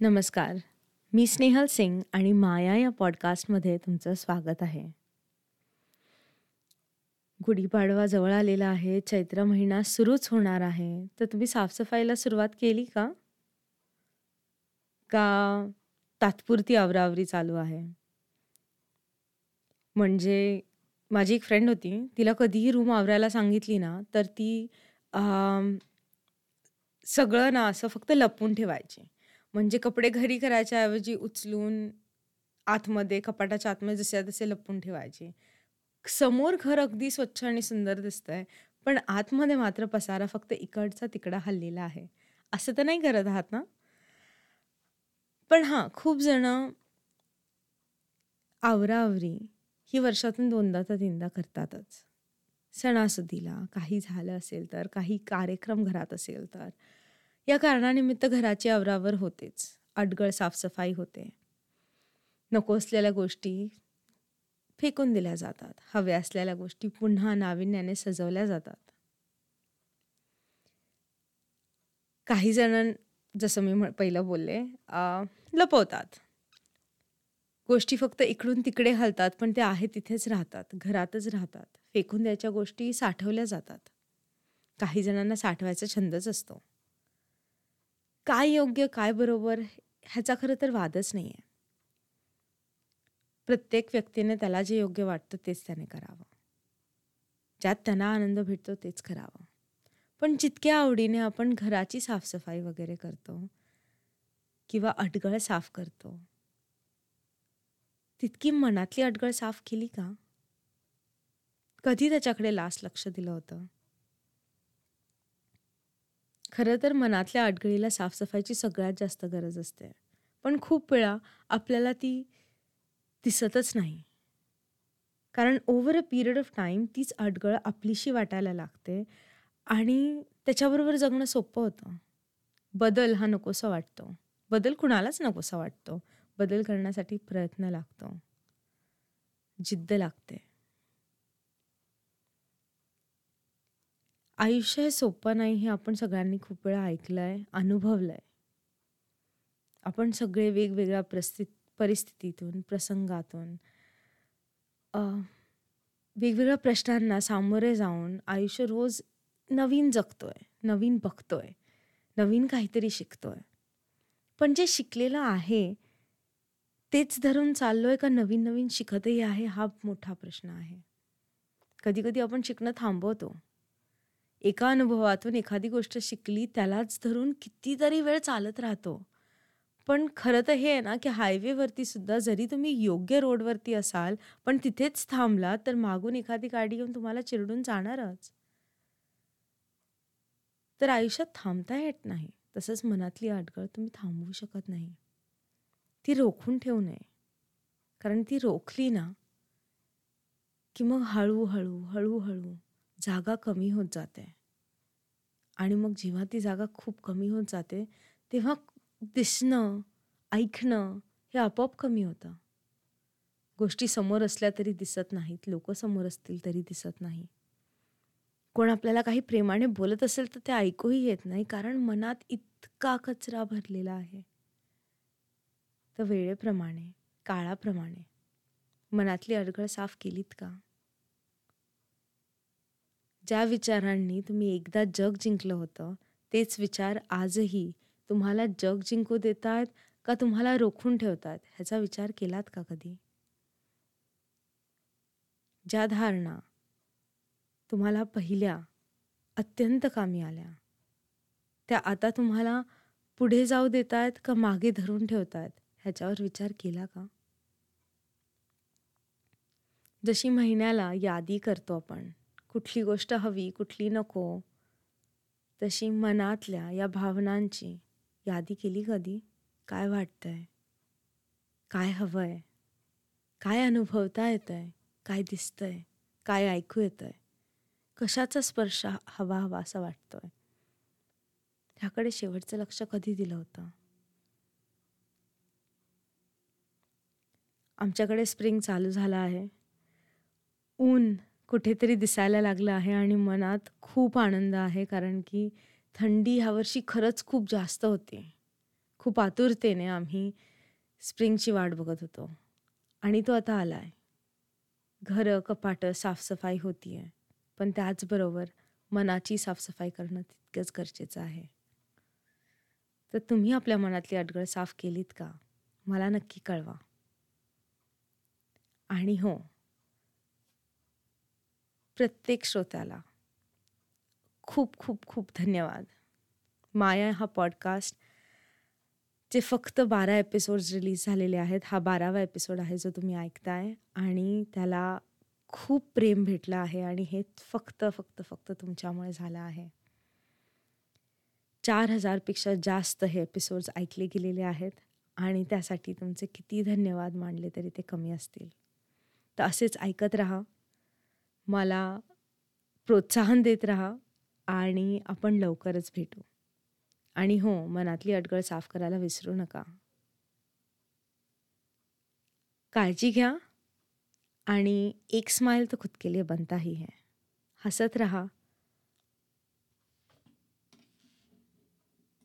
नमस्कार. मी स्नेहल सिंग आणि माया या पॉडकास्टमध्ये तुमचं स्वागत आहे. गुढीपाडवा जवळ आलेला आहे चैत्र महिना सुरूच होणार आहे तर तुम्ही साफसफाईला सुरुवात केली का? का तात्पुरती आवरावरी चालू आहे? म्हणजे माझी एक फ्रेंड होती तिला कधीही रूम आवरायला सांगितली ना तर ती सगळं ना असं फक्त लपवून ठेवायची. म्हणजे कपडे घरी करायच्या ऐवजी उचलून आतमध्ये कपाटाच्या आतमध्ये जसे तसे लपून ठेवायचे. समोर घर अगदी स्वच्छ आणि सुंदर दिसतंय पण आतमध्ये मात्र पसारा फक्त इकडचा तिकडा हल्लेला आहे. असं तर नाही करत आहात ना? पण हां खूप जण आवराआवरी ही वर्षातून दोनदा तर तीनदा करतातच. सणासुदीला काही झालं असेल तर काही कार्यक्रम घरात असेल तर. या कारणानिमित्त घराची आवरावर होतेच. अडगळ साफसफाई होते. नको असलेल्या गोष्टी फेकून दिल्या जातात. हव्या असलेल्या गोष्टी पुन्हा नाविन्याने सजवल्या जातात. काही जण जसं मी पहिलं बोलले लपवतात. गोष्टी फक्त इकडून तिकडे हलतात पण ते आहे तिथेच राहतात. घरातच राहतात. फेकून द्यायच्या गोष्टी साठवल्या जातात. काही जणांना साठवायचा छंदच असतो. काय योग्य काय बरोबर ह्याचा खरं तर वादच नाही आहे प्रत्येक व्यक्तीने त्याला जे योग्य वाटतं तेच त्याने करावं. ज्यात त्यांना आनंद भेटतो तेच करावं. पण जितक्या आवडीने आपण घराची साफसफाई वगैरे करतो किंवा अडगळ साफ करतो तितकी मनातली अडगळ साफ केली का? कधी त्याच्याकडे लास्ट लक्ष दिलं होतं? खरं तर मनातल्या अडगळीला साफसफाईची सगळ्यात जास्त गरज असते. पण खूप वेळा आपल्याला ती दिसतच नाही. कारण over a period of time तीच अडगळ आपलीशी वाटायला लागते आणि त्याच्याबरोबर जगणं सोपं होतं. बदल हा नकोसा वाटतो. बदल कुणालाच नकोसा वाटतो. बदल करण्यासाठी प्रयत्न लागतो. जिद्द लागते. आयुष्य हे सोपं नाही हे आपण सगळ्यांनी खूप वेळा ऐकलंय आहे आपण सगळे वेगवेगळ्या प्रस्थित परिस्थितीतून प्रसंगातून वेगवेगळ्या प्रश्नांना सामोरे जाऊन आयुष्य रोज नवीन जगतोय नवीन बघतोय नवीन काहीतरी शिकतोय. पण जे शिकलेलं आहे तेच धरून चाललोय का नवीन नवीन शिकतही आहे हा मोठा प्रश्न आहे. कधी कधी आपण शिकणं थांबवतो. एका अनुभवातून एखादी गोष्ट शिकली त्यालाच धरून कितीतरी वेळ चालत राहतो. पण खरं तर हे आहे ना की हायवेवरती सुद्धा जरी तुम्ही योग्य रोडवरती असाल पण तिथेच थांबला तर मागून एखादी गाडी येऊन तुम्हाला चिरडून जाणारच. तर आयुष्यात थांबता येत नाही. तसंच मनातली अडगळ तुम्ही थांबवू शकत नाही. ती रोखून ठेवू नये. कारण ती रोखली ना की मग हळूहळू हळूहळू जागा कमी होत जाते. आणि मग जेव्हा ती जागा खूप कमी होत जाते तेव्हा दिसणं ऐकणं हे आपोआप कमी होतं. गोष्टी समोर असल्या तरी दिसत नाहीत लोक समोर असतील तरी दिसत नाही. कोण आपल्याला काही प्रेमाने बोलत असेल तर ते ऐकूही येत नाही कारण मनात इतका कचरा भरलेला आहे. तर वेळेप्रमाणे काळाप्रमाणे मनातली अडगळ साफ केलीत का? ज्या विचारांनी तुम्ही एकदा जग जिंकलं होतं तेच विचार आजही तुम्हाला जग जिंकू देत आहेत का तुम्हाला रोखून ठेवतात? ह्याचा विचार केलात का कधी? ज्या धारणा तुम्हाला पहिल्या अत्यंत कामी आल्या त्या आता तुम्हाला पुढे जाऊ देत आहेत का मागे धरून ठेवतात? ह्याच्यावर विचार केला का? जशी महिन्याला यादी करतो आपण कुठली गोष्ट हवी कुठली नको तशी मनातल्या या भावनांची यादी केली कधी? काय वाटतंय? काय हवं आहे काय अनुभवता येतंय? काय दिसतंय? काय ऐकू येतं आहे कशाचा स्पर्श हवा हवा असं आहे ह्याकडे शेवटचं लक्ष कधी दिलं होतं? आमच्याकडे स्प्रिंग चालू झाला आहे. ऊन कुठेतरी दिसायला लागलं आहे आणि मनात खूप आनंद आहे कारण की थंडी ह्यावर्षी खरंच खूप जास्त होती. खूप आतुरतेने आम्ही स्प्रिंगची वाट बघत होतो. आणि तो आता आला आहे घरं कपाटं साफसफाई होती आहे पण त्याचबरोबर मनाची साफसफाई करणं तितकंच गरजेचं आहे. तर तुम्ही आपल्या मनातली अडगळ साफ केलीत का? मला नक्की कळवा. आणि हो प्रत्येक श्रोत्याला खूप खूप खूप धन्यवाद. माया हा पॉडकास्ट जे फक्त बारा एपिसोड्स रिलीज झालेले आहेत हा बारावा एपिसोड आहे जो तुम्ही ऐकताय आणि त्याला खूप प्रेम भेटलं आहे आणि हे फक्त फक्त फक्त तुमच्यामुळे झालं आहे. चार हजारपेक्षा जास्त हे एपिसोड्स ऐकले गेलेले आहेत आणि त्यासाठी तुमचे किती धन्यवाद मानले तरी ते कमी असतील. तर असेच ऐकत राहा. मला प्रोत्साहन देत राहा आणि आपण लवकरच भेटू. आणि हो मनातली अडगळ साफ करायला विसरू नका. काळजी घ्या आणि एक स्माइल तो खुद के लिए बनता ही है. हसत रहा